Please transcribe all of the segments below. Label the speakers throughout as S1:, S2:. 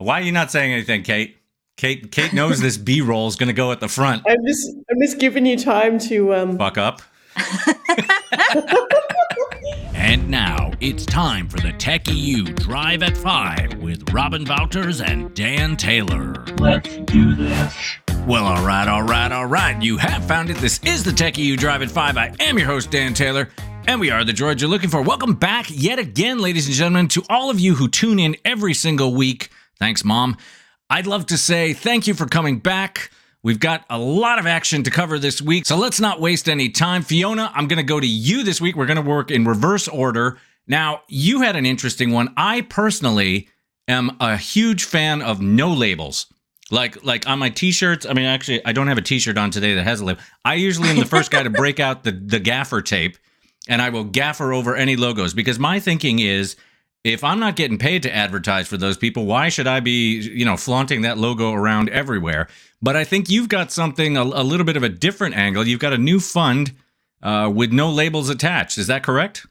S1: Why are you not saying anything, Cate? Cate Cate knows this B roll is going to go at the front.
S2: I'm just I'm just giving you time to um.
S1: Fuck up.
S3: And now it's time for the Tech EU Drive at 5 with Robin Wouters and Dan Taylor.
S4: Let's do this.
S3: Well, all right, all right, all right. You have found it. This is the Tech EU Drive at 5. I am your host, Dan Taylor, and we are the droids you're looking for. Welcome back yet again, ladies and gentlemen, to all of you who tune in every single week. Thanks, Mom. I'd love to say thank you for coming back. We've got a lot of action to cover this week, so let's not waste any time. Fiona, I'm going to go to you this week. We're going to work in reverse order. Now, you had an interesting one. I personally am a huge fan of no labels. Like like on my t-shirts, I mean actually I don't have a t-shirt on today that has a label. I usually am the first guy to break out the the gaffer tape and I will gaffer over any logos because my thinking is if I'm not getting paid to advertise for those people, why should I be, you know, flaunting that logo around everywhere? But I think you've got something a, a little bit of a different angle. You've got a new fund uh, with no labels attached. Is that correct?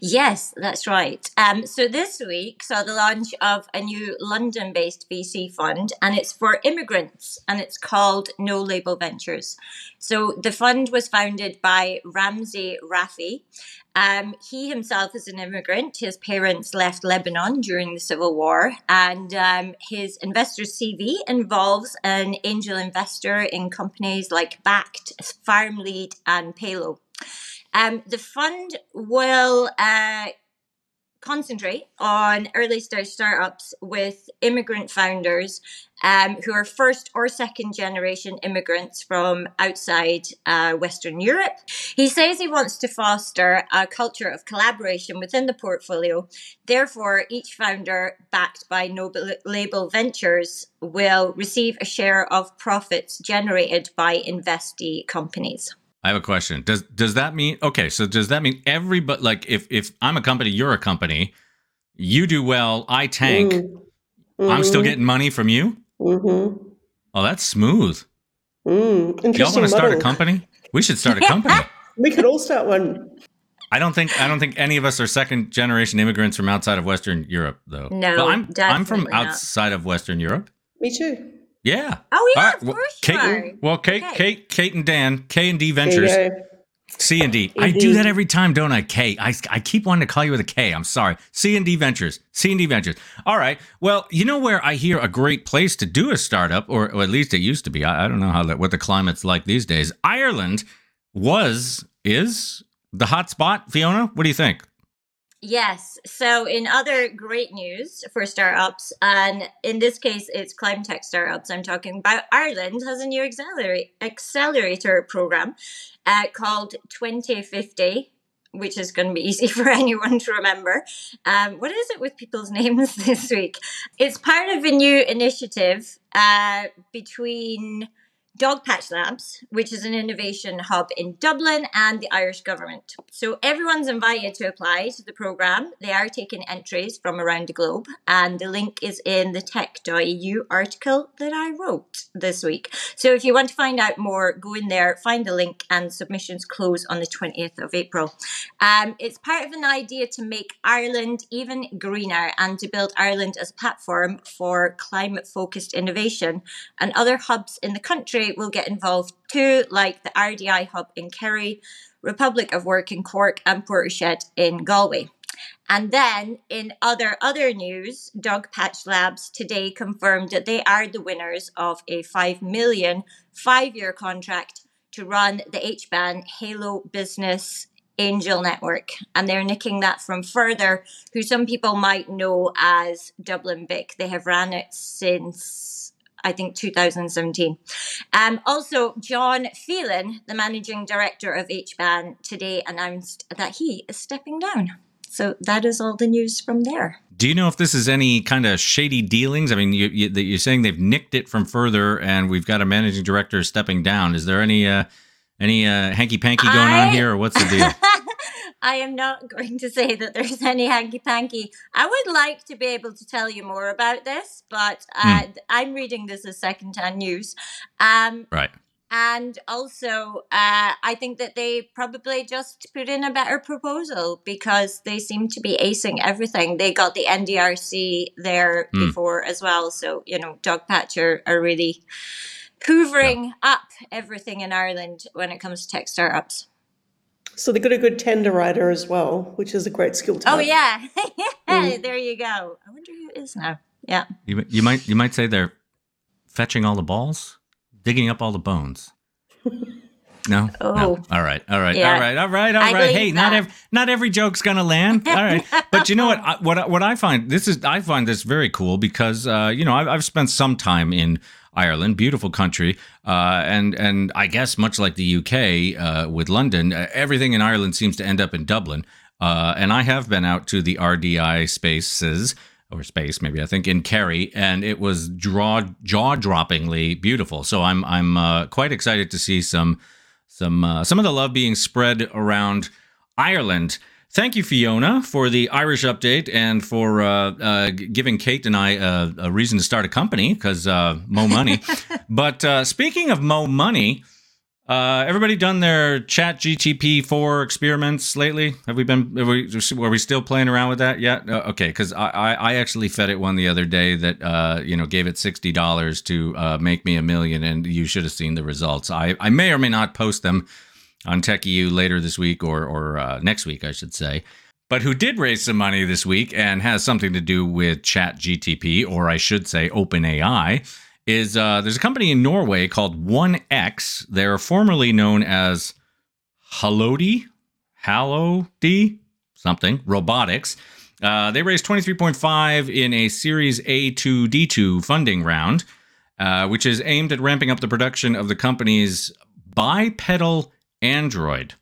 S5: Yes, that's right. Um, so this week saw the launch of a new London based VC fund, and it's for immigrants, and it's called No Label Ventures. So the fund was founded by Ramzi Rafih. Um, he himself is an immigrant. His parents left Lebanon during the civil war, and um, his investor CV involves an angel investor in companies like Backed, FarmLead, and Paylo. Um, the fund will uh, concentrate on early stage startups with immigrant founders um, who are first or second generation immigrants from outside uh, Western Europe. He says he wants to foster a culture of collaboration within the portfolio. Therefore, each founder backed by No Label Ventures will receive a share of profits generated by investee companies.
S1: I have a question. Does does that mean okay? So does that mean everybody like if if I'm a company, you're a company, you do well, I tank,
S2: Mm-hmm.
S1: I'm still getting money from you?
S2: Mm-hmm.
S1: Oh, that's smooth.
S2: Mm.
S1: Y'all want to start a company? We should start a company.
S2: We could all start one.
S1: I don't think I don't think any of us are second generation immigrants from outside of Western Europe, though.
S5: No,
S1: well, I'm I'm from
S5: not.
S1: outside of Western Europe.
S2: Me too.
S1: Yeah.
S5: Oh, yeah,
S1: All right,
S5: of
S1: well,
S5: course
S1: Cate,
S5: you are.
S1: Well, Cate,
S5: Okay.
S1: Cate, Cate, and Dan, K and D
S2: There you
S1: Ventures. C and D. I do that every time, don't I? K. I I keep wanting to call you with a K. I'm sorry. C and D Ventures. C and D Ventures. All right. Well, you know where I hear a great place to do a startup, or, or at least it used to be. I, I don't know how that what the climate's like these days. Ireland was is the hot spot. Fiona, what do you think?
S5: Yes. So, in other great news for startups, and in this case, it's climate tech startups I'm talking about, Ireland has a new accelerator program uh, called 2050, which is going to be easy for anyone to remember. Um, what is it with people's names this week? It's part of a new initiative uh, between Dogpatch Labs, which is an innovation hub in Dublin, and the Irish government. So everyone's invited to apply to the programme. They are taking entries from around the globe, and the link is in the tech.eu article that I wrote this week. So if you want to find out more, go in there, find the link, and submissions close on the 20th of April. Um, it's part of an idea to make Ireland even greener and to build Ireland as a platform for climate focused innovation. And other hubs in the country will get involved too, like the RDI hub in Kerry, Republic of Work in Cork, and PorterShed in Galway. And then in other other news, Dog Patch Labs today confirmed that they are the winners of a 5 million five-year contract to run the HBAN Halo Business Angel Network. And they're nicking that from Further, who some people might know as Dublin BIC. They have ran it since I think 2017. Um, also, John Phelan, the managing director of HBAN, today announced that he is stepping down. So that is all the news from there.
S1: Do you know if this is any kind of shady dealings? I mean, you, you, you're saying they've nicked it from further, and we've got a managing director stepping down. Is there any uh, any uh, hanky panky going on here, or what's the deal?
S5: I am not going to say that there's any hanky panky. I would like to be able to tell you more about this, but uh, I'm reading this as second hand news. Um,
S1: right.
S5: and also, uh, I think that they probably just put in a better proposal because they seem to be acing everything. They got the NDRC there
S1: Hmm.
S5: before as well. So, you know, Dogpatch are, are really hoovering up everything in Ireland when it comes to tech startups.
S2: So they got a good tender writer as well, which is a great skill type.
S5: Oh, yeah. yeah. There you go. I wonder who it is now. Yeah.
S1: You, you might you might say they're fetching all the balls, digging up all the bones. No. No.
S5: Oh.
S1: All right. All right.
S5: Yeah.
S1: All right. All right. All
S5: I
S1: right. Hey,
S5: believe
S1: not
S5: that.
S1: ev- not every joke's gonna land. All right. But you know what? I, what I- what I find this is I find this very cool because uh, you know I've, I've spent some time in Ireland, beautiful country, uh, and and I guess much like the UK uh, with London, uh, everything in Ireland seems to end up in Dublin. Uh, and I have been out to the RDI spaces or space, maybe I think in Kerry, and it was draw jaw droppingly beautiful. So I'm I'm uh, quite excited to see some some some of the love being spread around Ireland. Thank you, Fiona, for the Irish update and for uh, uh, giving Cate and I uh, a reason to start a company because uh, Mo Money. but uh, speaking of Mo Money, uh, everybody done their Chat GTP four experiments lately? Have we been? Are we, were we still playing around with that yet? Uh, okay, because I, I I actually fed it one the other day that uh, you know gave it sixty dollars to uh, make me a million, and you should have seen the results. I I may or may not post them on TechEU later this week or or uh, next week, I should say. But who did raise some money this week and has something to do with Chat GTP, or I should say OpenAI, is uh, there's a company in Norway called 1X. They're formerly known as Halodi, Halodi, something, robotics. Uh, they raised 23.5 in a Series A to D2 funding round, uh, which is aimed at ramping up the production of the company's bipedal android.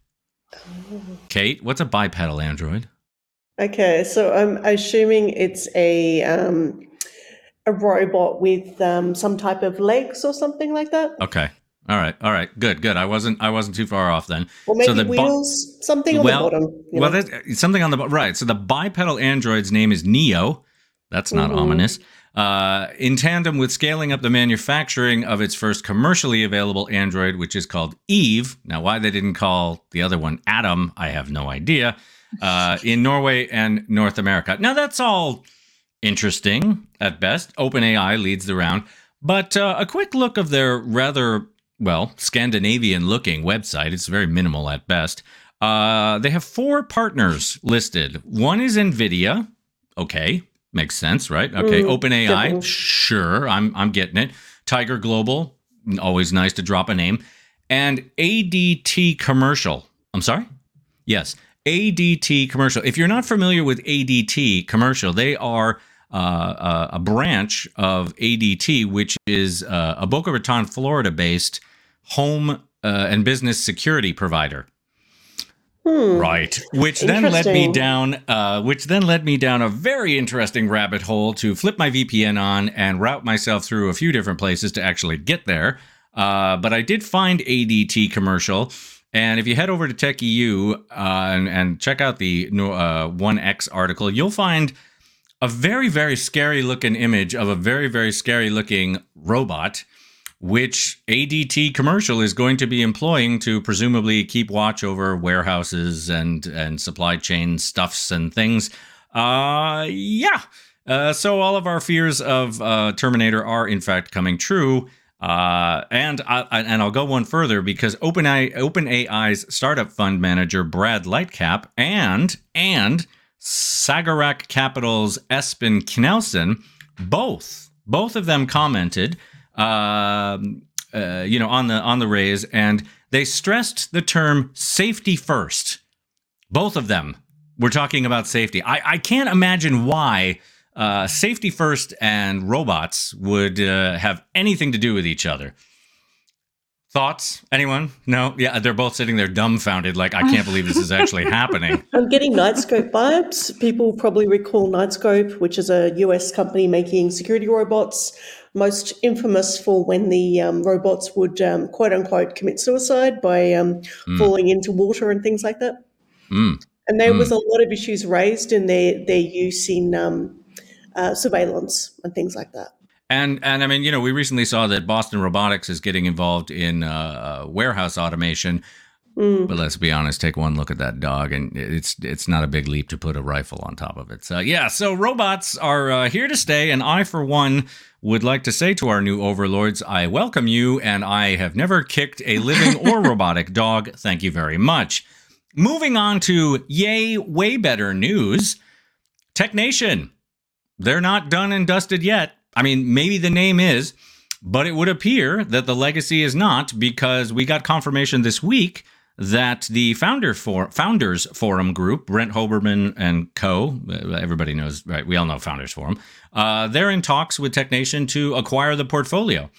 S1: Cate, what's a bipedal android?
S2: Okay, so I'm assuming it's a um, a robot with um, some type of legs or something like that,
S1: Okay. All right. All right. Good. Good. I wasn't. I wasn't too far off then.
S2: or maybe
S1: So the
S2: wheels, something on
S1: well,
S2: the bottom. you
S1: well,
S2: know.
S1: something on the bottom right. So the bipedal android's name is Neo. That's not
S2: Mhm.
S1: ominous. Uh, in tandem with scaling up the manufacturing of its first commercially available android, which is called Eve. Now, why they didn't call the other one Adam, I have no idea. Uh, in Norway and North America. Now, that's all interesting at best. OpenAI leads the round, but uh, a quick look of their rather well Scandinavian looking website. It's very minimal at best. Uh, they have four partners listed. One is Nvidia. Okay, makes sense, right? Okay,
S2: Mm,
S1: OpenAI.
S2: definitely.
S1: Sure, I'm I'm getting it. Tiger Global. Always nice to drop a name. And ADT Commercial. I'm sorry. Yes, ADT Commercial. If you're not familiar with ADT Commercial, they are uh, uh, a branch of ADT, which is uh, a Boca Raton, Florida-based home uh, and business security provider.
S2: Hmm.
S1: Right. Which then led me down uh, which then led me down a very interesting rabbit hole to flip my VPN on and route myself through a few different places to actually get there. Uh, but I did find ADT commercial. And if you head over to TechEU uh, and, and check out the uh, 1X article, you'll find a very, very scary looking image of a very, very scary looking robot, which ADT commercial is going to be employing to presumably keep watch over warehouses and, and supply chain stuffs and things. Uh, yeah. Uh, so all of our fears of uh, Terminator are in fact coming true. Uh, and I, and I'll go one further because OpenAI OpenAI's startup fund manager Brad Lightcap and and Skagerak Capital's Espen Knelson both both of them commented um, uh, you know on the on the raise and they stressed the term safety first. Both of them were talking about safety. I, I can't imagine why uh, safety first and robots would uh, have anything to do with each other thoughts anyone no yeah they're both sitting there dumbfounded like i can't believe this is actually happening
S2: I'm getting Knightscope vibes. People probably recall Knightscope, which is a US company making security robots, most infamous for when the um, robots would um, quote unquote commit suicide by um,
S1: Mm.
S2: falling into water and things like that.
S1: Mm.
S2: And there
S1: Mm.
S2: was a lot of issues raised in their, their use in um, uh, surveillance and things like that.
S1: And and I mean, you know, we recently saw that Boston Robotics is getting involved in uh, warehouse automation.
S2: Mm.
S1: But let's be honest, take one look at that dog, and it's it's not a big leap to put a rifle on top of it. So yeah, so robots are uh, here to stay, and I, for one, would like to say to our new overlords, I welcome you, and I have never kicked a living or robotic dog. Thank you very much. Moving on to yay, way better news. Tech Nation, they're not done and dusted yet. I mean, maybe the name is, but it would appear that the legacy is not because we got confirmation this week that the founder for founders forum group brent hoberman and co everybody knows right we all know founders forum uh, they're in talks with technation to acquire the portfolio.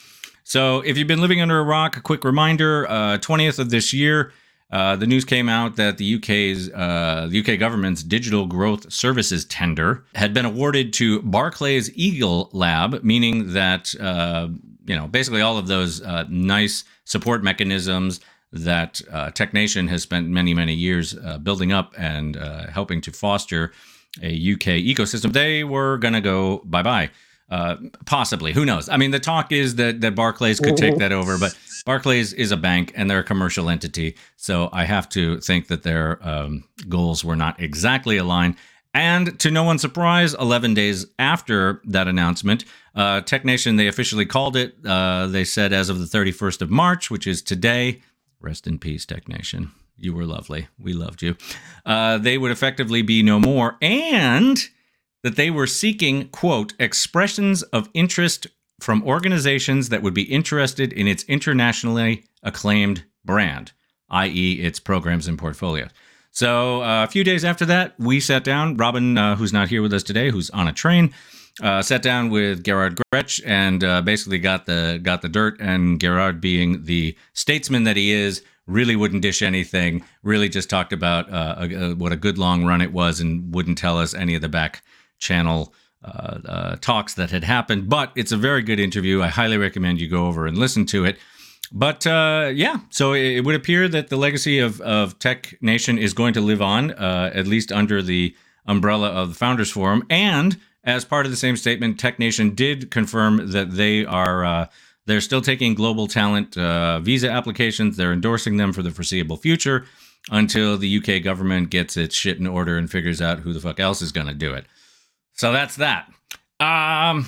S1: So if you've been living under a rock a quick reminder uh, 20th of this year uh, the news came out that the UK's uh, the UK government's digital growth services tender had been awarded to Barclays Eagle Lab, meaning that uh, you know basically all of those uh, nice support mechanisms that uh, TechNation has spent many many years building up and helping to foster a UK ecosystem. They were to go bye bye. Possibly, who knows? I mean, the talk is that that Barclays could take that over, but Barclays is a bank and they're a commercial entity, so I have to think that their um, goals were not exactly aligned. And to no one's surprise, 11 days after that announcement, uh, TechNation they officially called it. Uh, they said as of the 31st of March, which is today. Rest in peace, TechNation. You were lovely. We loved you. Uh, they would effectively be no more, and that they were seeking, quote, expressions of interest from organizations that would be interested in its internationally acclaimed brand, i.e., its programs and portfolio. So uh, a few days after that, we sat down. Robin, uh, who's not here with us today, who's on a train, uh, sat down with Gerard Grech and uh, basically got the got the dirt. And Gerard, being the statesman that he is, really wouldn't dish anything. Really just talked about uh, a, a, what a good long run it was, and wouldn't tell us any of the back channel uh, uh, talks that had happened. But it's a very good interview. I highly recommend you go over and listen to it. But uh, yeah, so it, it, would appear that the legacy of, of Tech Nation is going to live on, uh, at least under the umbrella of the Founders Forum. And as part of the same statement, Tech Nation did confirm that they are. Uh, they're still taking global talent uh, visa applications. They're endorsing them for the foreseeable future until the UK government gets its shit in order and figures out who the fuck else is going to do it. So that's that. Um,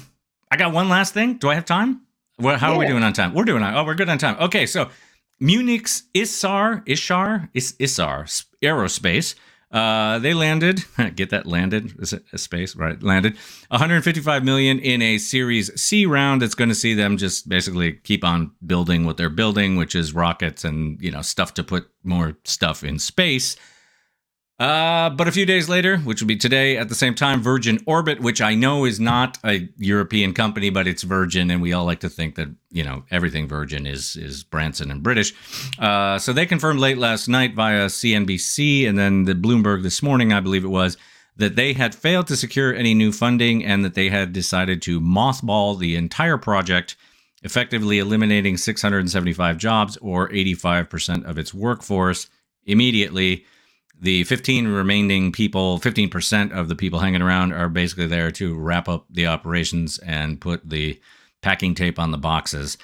S1: I got one last thing. Do I have time? Well, how yeah. are we doing on time? We're doing. Oh, we're good on time. Okay, so Munich's Isar, Ishar, Is, Isar Aerospace. Uh, they landed. Get that landed? Is it a space? Right, landed. 155 million in a Series C round. That's going to see them just basically keep on building what they're building, which is rockets and you know stuff to put more stuff in space. Uh, but a few days later, which will be today at the same time, Virgin Orbit, which I know is not a European company, but it's Virgin, and we all like to think that you know everything Virgin is is Branson and British. Uh, so they confirmed late last night via CNBC and then the Bloomberg this morning, I believe it was, that they had failed to secure any new funding and that they had decided to mothball the entire project, effectively eliminating 675 jobs or 85% of its workforce immediately the 15 remaining people, 15% of the people hanging around are basically there to wrap up the operations and put the packing tape on the boxes.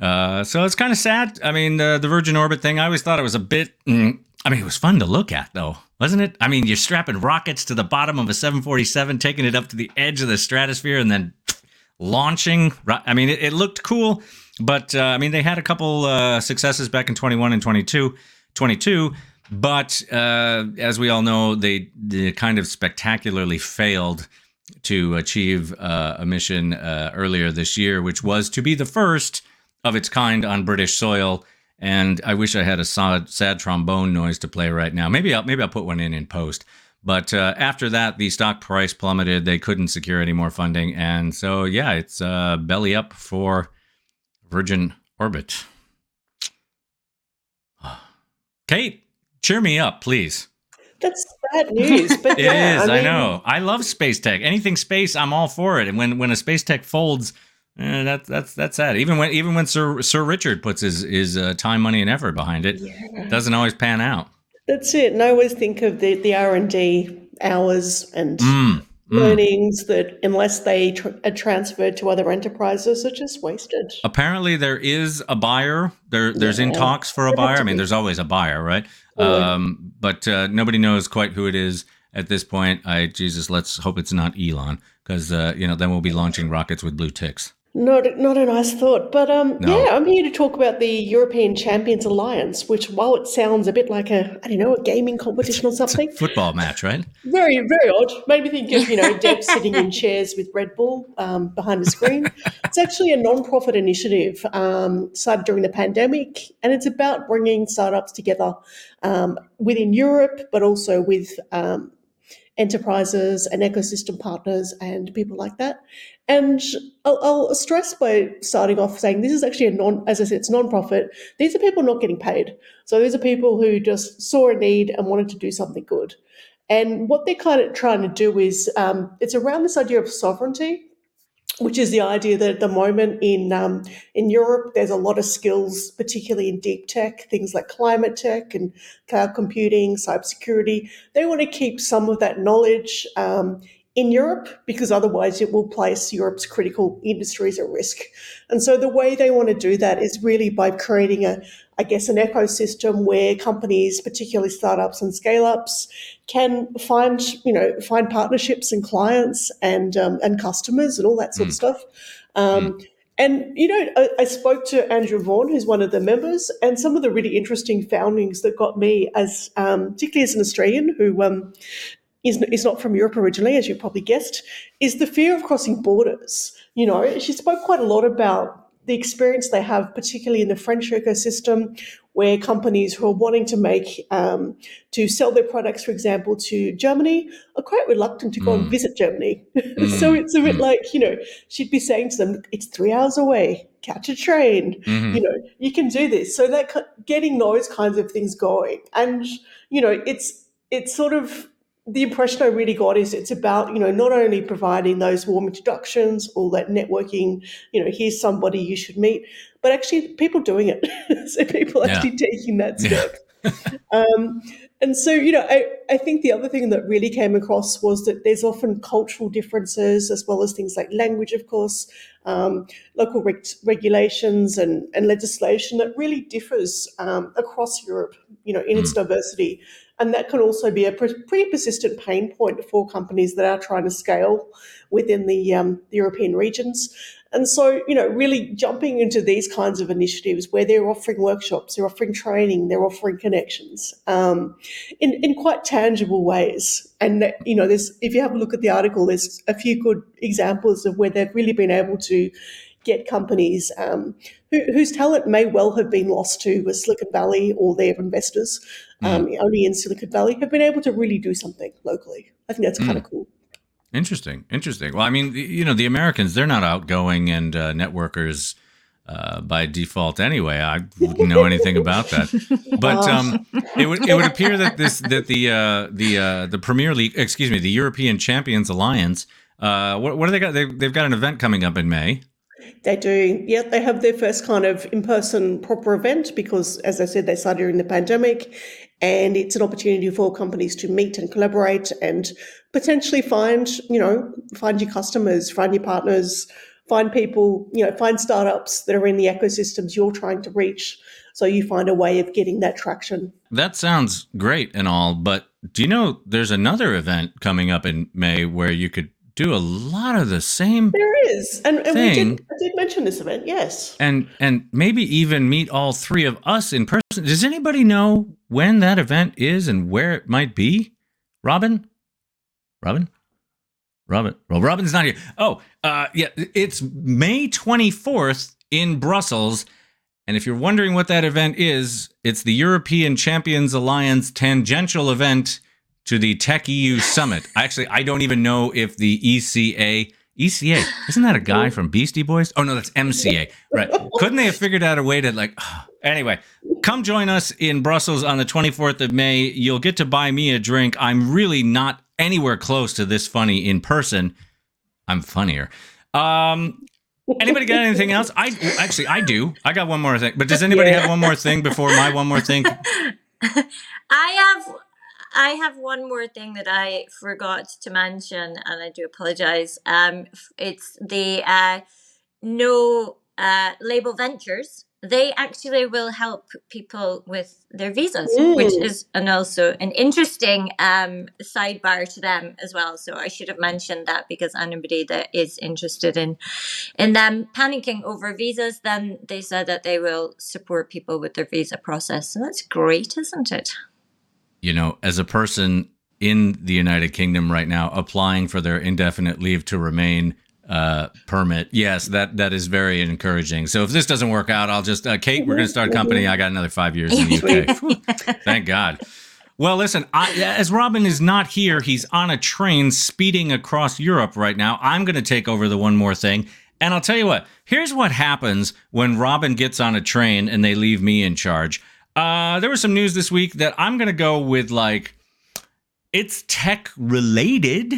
S1: Uh, so it's kind of sad. I mean, the, the Virgin Orbit thing, I always thought it was a bit, mm, I mean, it was fun to look at though, wasn't it? I mean, you're strapping rockets to the bottom of a 747, taking it up to the edge of the stratosphere, and then launching. I mean, it, it looked cool, but uh, I mean, they had a couple uh, successes back in 21 and 22. 22 but uh, as we all know, they, they, kind of spectacularly failed to achieve uh, a mission uh, earlier this year, which was to be the first of its kind on British soil. And I wish I had a sad, sad trombone noise to play right now. Maybe I'll maybe I'll put one in in post. But uh, after that, the stock price plummeted. They couldn't secure any more funding, and so yeah, it's uh, belly up for Virgin Orbit. Cate, cheer me up, please.
S2: That's bad news, but
S1: it
S2: yeah,
S1: is. I, mean, I, know. I love space tech. Anything space, I'm all for it. And when when a space tech folds, eh, that's that's that's sad. Even when even when Sir Sir Richard puts his his uh, time, money, and effort behind it, yeah. it doesn't always pan out.
S2: That's it. And I always think of the the R and D hours and
S1: Mm.
S2: Learnings that, unless they tr- are transferred to other enterprises, are just wasted.
S1: Apparently, there is a buyer. There, there's in talks for a buyer. I mean, there's always a buyer, right?
S2: Always.
S1: Um, but uh, nobody knows quite who it is at this point. I Jesus, let's hope it's not Elon, because uh, you know then we'll be launching rockets with blue ticks.
S2: Not, not a nice thought, but um,
S1: No.
S2: yeah, I'm here to talk about the European Champions Alliance, which, while it sounds a bit like a, I don't know, a gaming competition or
S1: It's a
S2: something,
S1: football match, right?
S2: very, very odd. Made me think of, you know, devs sitting in chairs with Red Bull um, behind a screen. It's actually a non-profit initiative um, started during the pandemic, and it's about bringing startups together um, within Europe, but also with um, enterprises and ecosystem partners and people like that. And I'll, I'll stress by starting off saying this is actually a non, as I said, it's non-profit. These are people not getting paid. So these are people who just saw a need and wanted to do something good. And what they're kind of trying to do is um, it's around this idea of sovereignty, which is the idea that at the moment in um, in Europe there's a lot of skills, particularly in deep tech, things like climate tech and cloud computing, cybersecurity. They want to keep some of that knowledge um, in Europe because otherwise it will place Europe's critical industries at risk. And so the way they want to do that is really by creating a, I guess, an ecosystem where companies, particularly startups and scale ups, can find, you know, find partnerships and clients and um, and customers and all that sort of stuff. Um, And you know, I, I spoke to Andrew Vaughan, who's one of the members, and some of the really interesting foundings that got me, as um, particularly as an Australian who um, is, is not from Europe originally, as you probably guessed, is the fear of crossing borders. You know, she spoke quite a lot about the experience they have, particularly in the French ecosystem, where companies who are wanting to make um, to sell their products, for example, to Germany, are quite reluctant to go and
S1: Mm.
S2: visit Germany. so it's a bit
S1: Mm.
S2: like you know, she'd be saying to them, "It's three hours away. Catch a train."
S1: Mhm.
S2: you know you can do this so that getting those kinds of things going and you know it's it's sort of the impression i really got is it's about you know not only providing those warm introductions all that networking you know here's somebody you should meet but actually people doing it so people
S1: Yeah.
S2: actually taking that
S1: Yeah.
S2: step um, and so, you know, I, I think the other thing that really came across was that there's often cultural differences as well as things like language, of course, um, local reg- regulations and, and legislation that really differs um, across Europe, you know, in its diversity. And that can also be a pretty persistent pain point for companies that are trying to scale within the, um, the European regions. And so, you know, really jumping into these kinds of initiatives where they're offering workshops, they're offering training, they're offering connections um, in, in quite tangible ways. And, you know, there's, if you have a look at the article, there's a few good examples of where they've really been able to get companies um, who, whose talent may well have been lost to Silicon Valley or their investors um, only in Silicon Valley have been able to really do something locally. I think that's kind of cool.
S1: Interesting, interesting. Well, I mean, you know, the Americans, they're not outgoing and uh, networkers uh, by default anyway. I wouldn't know anything about that. But um, it would it would appear that this that the uh, the uh, the Premier League, excuse me, the European Champions Alliance. Uh, what, what do they got? They, they've got an event coming up in May.
S2: They do. Yeah, they have their first kind of in person proper event because, as I said, they started during the pandemic. And it's an opportunity for companies to meet and collaborate and potentially find, you know, find your customers, find your partners, find people, you know, find startups that are in the ecosystems you're trying to reach. So you find a way of getting that traction.
S1: That sounds great and all, but do you know there's another event coming up in May where you could do a lot of the same
S2: There is. And, and we did, I did mention this event, yes.
S1: and and maybe even meet all three of us in person. Does anybody know when that event is and where it might be? Robin? Robin? Robin. Well, Robin's not here. Oh, uh, yeah, it's May 24th in Brussels. And if you're wondering what that event is, it's the European Champions Alliance tangential event to the Tech EU Summit. Actually, I don't even know if the ECA, ECA, isn't that a guy from Beastie Boys? Oh, no, that's MCA. Right. Couldn't they have figured out a way to, like, anyway, come join us in Brussels on the 24th of May. You'll get to buy me a drink. I'm really not anywhere close to this funny in person. I'm funnier. Um, anybody got anything else? I actually I do. I got one more thing. But does anybody
S2: Yeah.
S1: have one more thing before my one more thing?
S5: I have I have one more thing that I forgot to mention, and I do apologize. Um, it's the uh, no uh, label ventures they actually will help people with their visas, which is and also an interesting um, sidebar to them as well. So I should have mentioned that because anybody that is interested in in them panicking over visas, then they said that they will support people with their visa process. So that's great, isn't it?
S1: You know, as a person in the United Kingdom right now applying for their indefinite leave to remain uh, permit. Yes, that that is very encouraging. So if this doesn't work out, I'll just uh, Cate, we're going to start a company. I got another five years in the UK. Thank God. Well, listen, I, as Robin is not here, he's on a train speeding across Europe right now. I'm going to take over the one more thing. And I'll tell you what, here's what happens when Robin gets on a train and they leave me in charge. Uh, there was some news this week that I'm going to go with like, it's tech related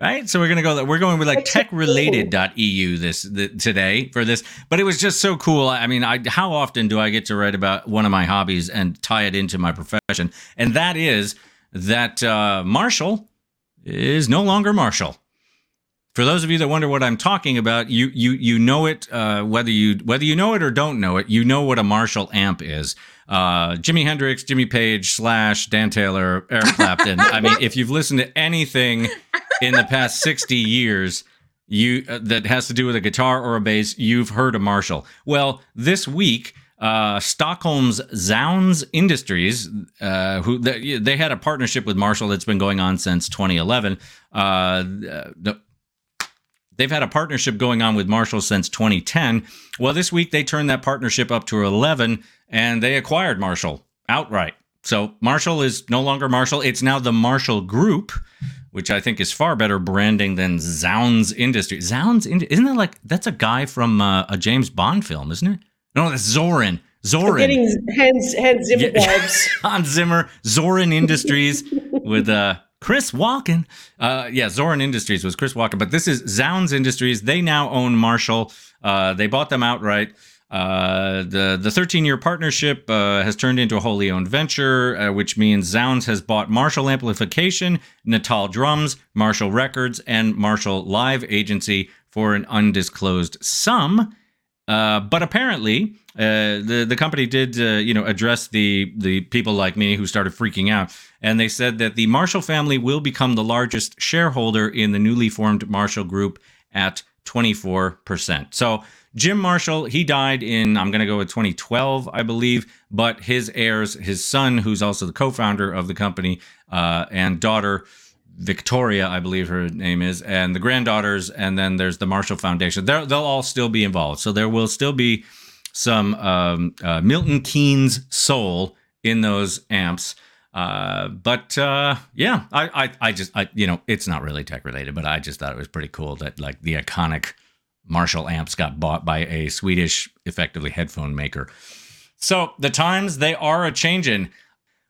S1: right? So we're gonna go. that We're going with like techrelated.eu this the, today for this. But it was just so cool. I mean, I how often do I get to write about one of my hobbies and tie it into my profession? And that is that uh, Marshall is no longer Marshall. For those of you that wonder what I'm talking about, you you you know it uh, whether you whether you know it or don't know it. You know what a Marshall amp is. Uh, Jimi Hendrix, Jimmy Page, Slash, Dan Taylor, Eric Clapton. I mean, if you've listened to anything in the past 60 years you uh, that has to do with a guitar or a bass, you've heard a Marshall. Well, this week, uh, Stockholm's Zounds Industries, uh, who they, they, had a partnership with Marshall that's been going on since 2011. Uh, the, they've had a partnership going on with Marshall since 2010. Well, this week they turned that partnership up to 11, and they acquired Marshall outright. So Marshall is no longer Marshall; it's now the Marshall Group which I think is far better branding than Zounds Industry. Zounds, isn't that like that's a guy from uh, a James Bond film, isn't it? No, that's Zorin. Zorin.
S2: getting Hans, Hans Zimmer yeah.
S1: Hans Zimmer, Zorin Industries with uh, Chris Walken. Uh, yeah, Zorin Industries was Chris Walken, but this is Zounds Industries. They now own Marshall. Uh, they bought them outright. Uh, the the 13 year partnership uh, has turned into a wholly owned venture, uh, which means Zounds has bought Marshall Amplification, Natal Drums, Marshall Records, and Marshall Live Agency for an undisclosed sum. Uh, but apparently, uh, the the company did you know address the the people like me who started freaking out, and they said that the Marshall family will become the largest shareholder in the newly formed Marshall Group at 24%. So Jim Marshall, he died in, I'm going to go with 2012, I believe, but his heirs, his son, who's also the co founder of the company, uh, and daughter, Victoria, I believe her name is, and the granddaughters, and then there's the Marshall Foundation. they will all still be involved. So there will still be some um, uh, Milton Keynes soul in those amps. Uh, but uh, yeah, I, I, I just, I, you know, it's not really tech related, but I just thought it was pretty cool that like the iconic Marshall amps got bought by a Swedish, effectively headphone maker. So the times they are a changing.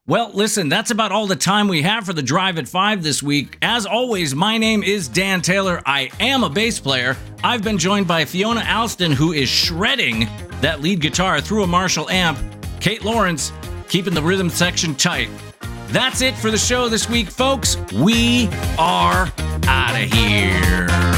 S1: Well, listen, that's about all the time we have for the Drive at 5 this week. As always, my name is Dan Taylor. I am a bass player. I've been joined by Fiona Alston, who is shredding that lead guitar through a Marshall amp. Cate Lawrence, keeping the rhythm section tight. That's it for the show this week, folks. We are out of here.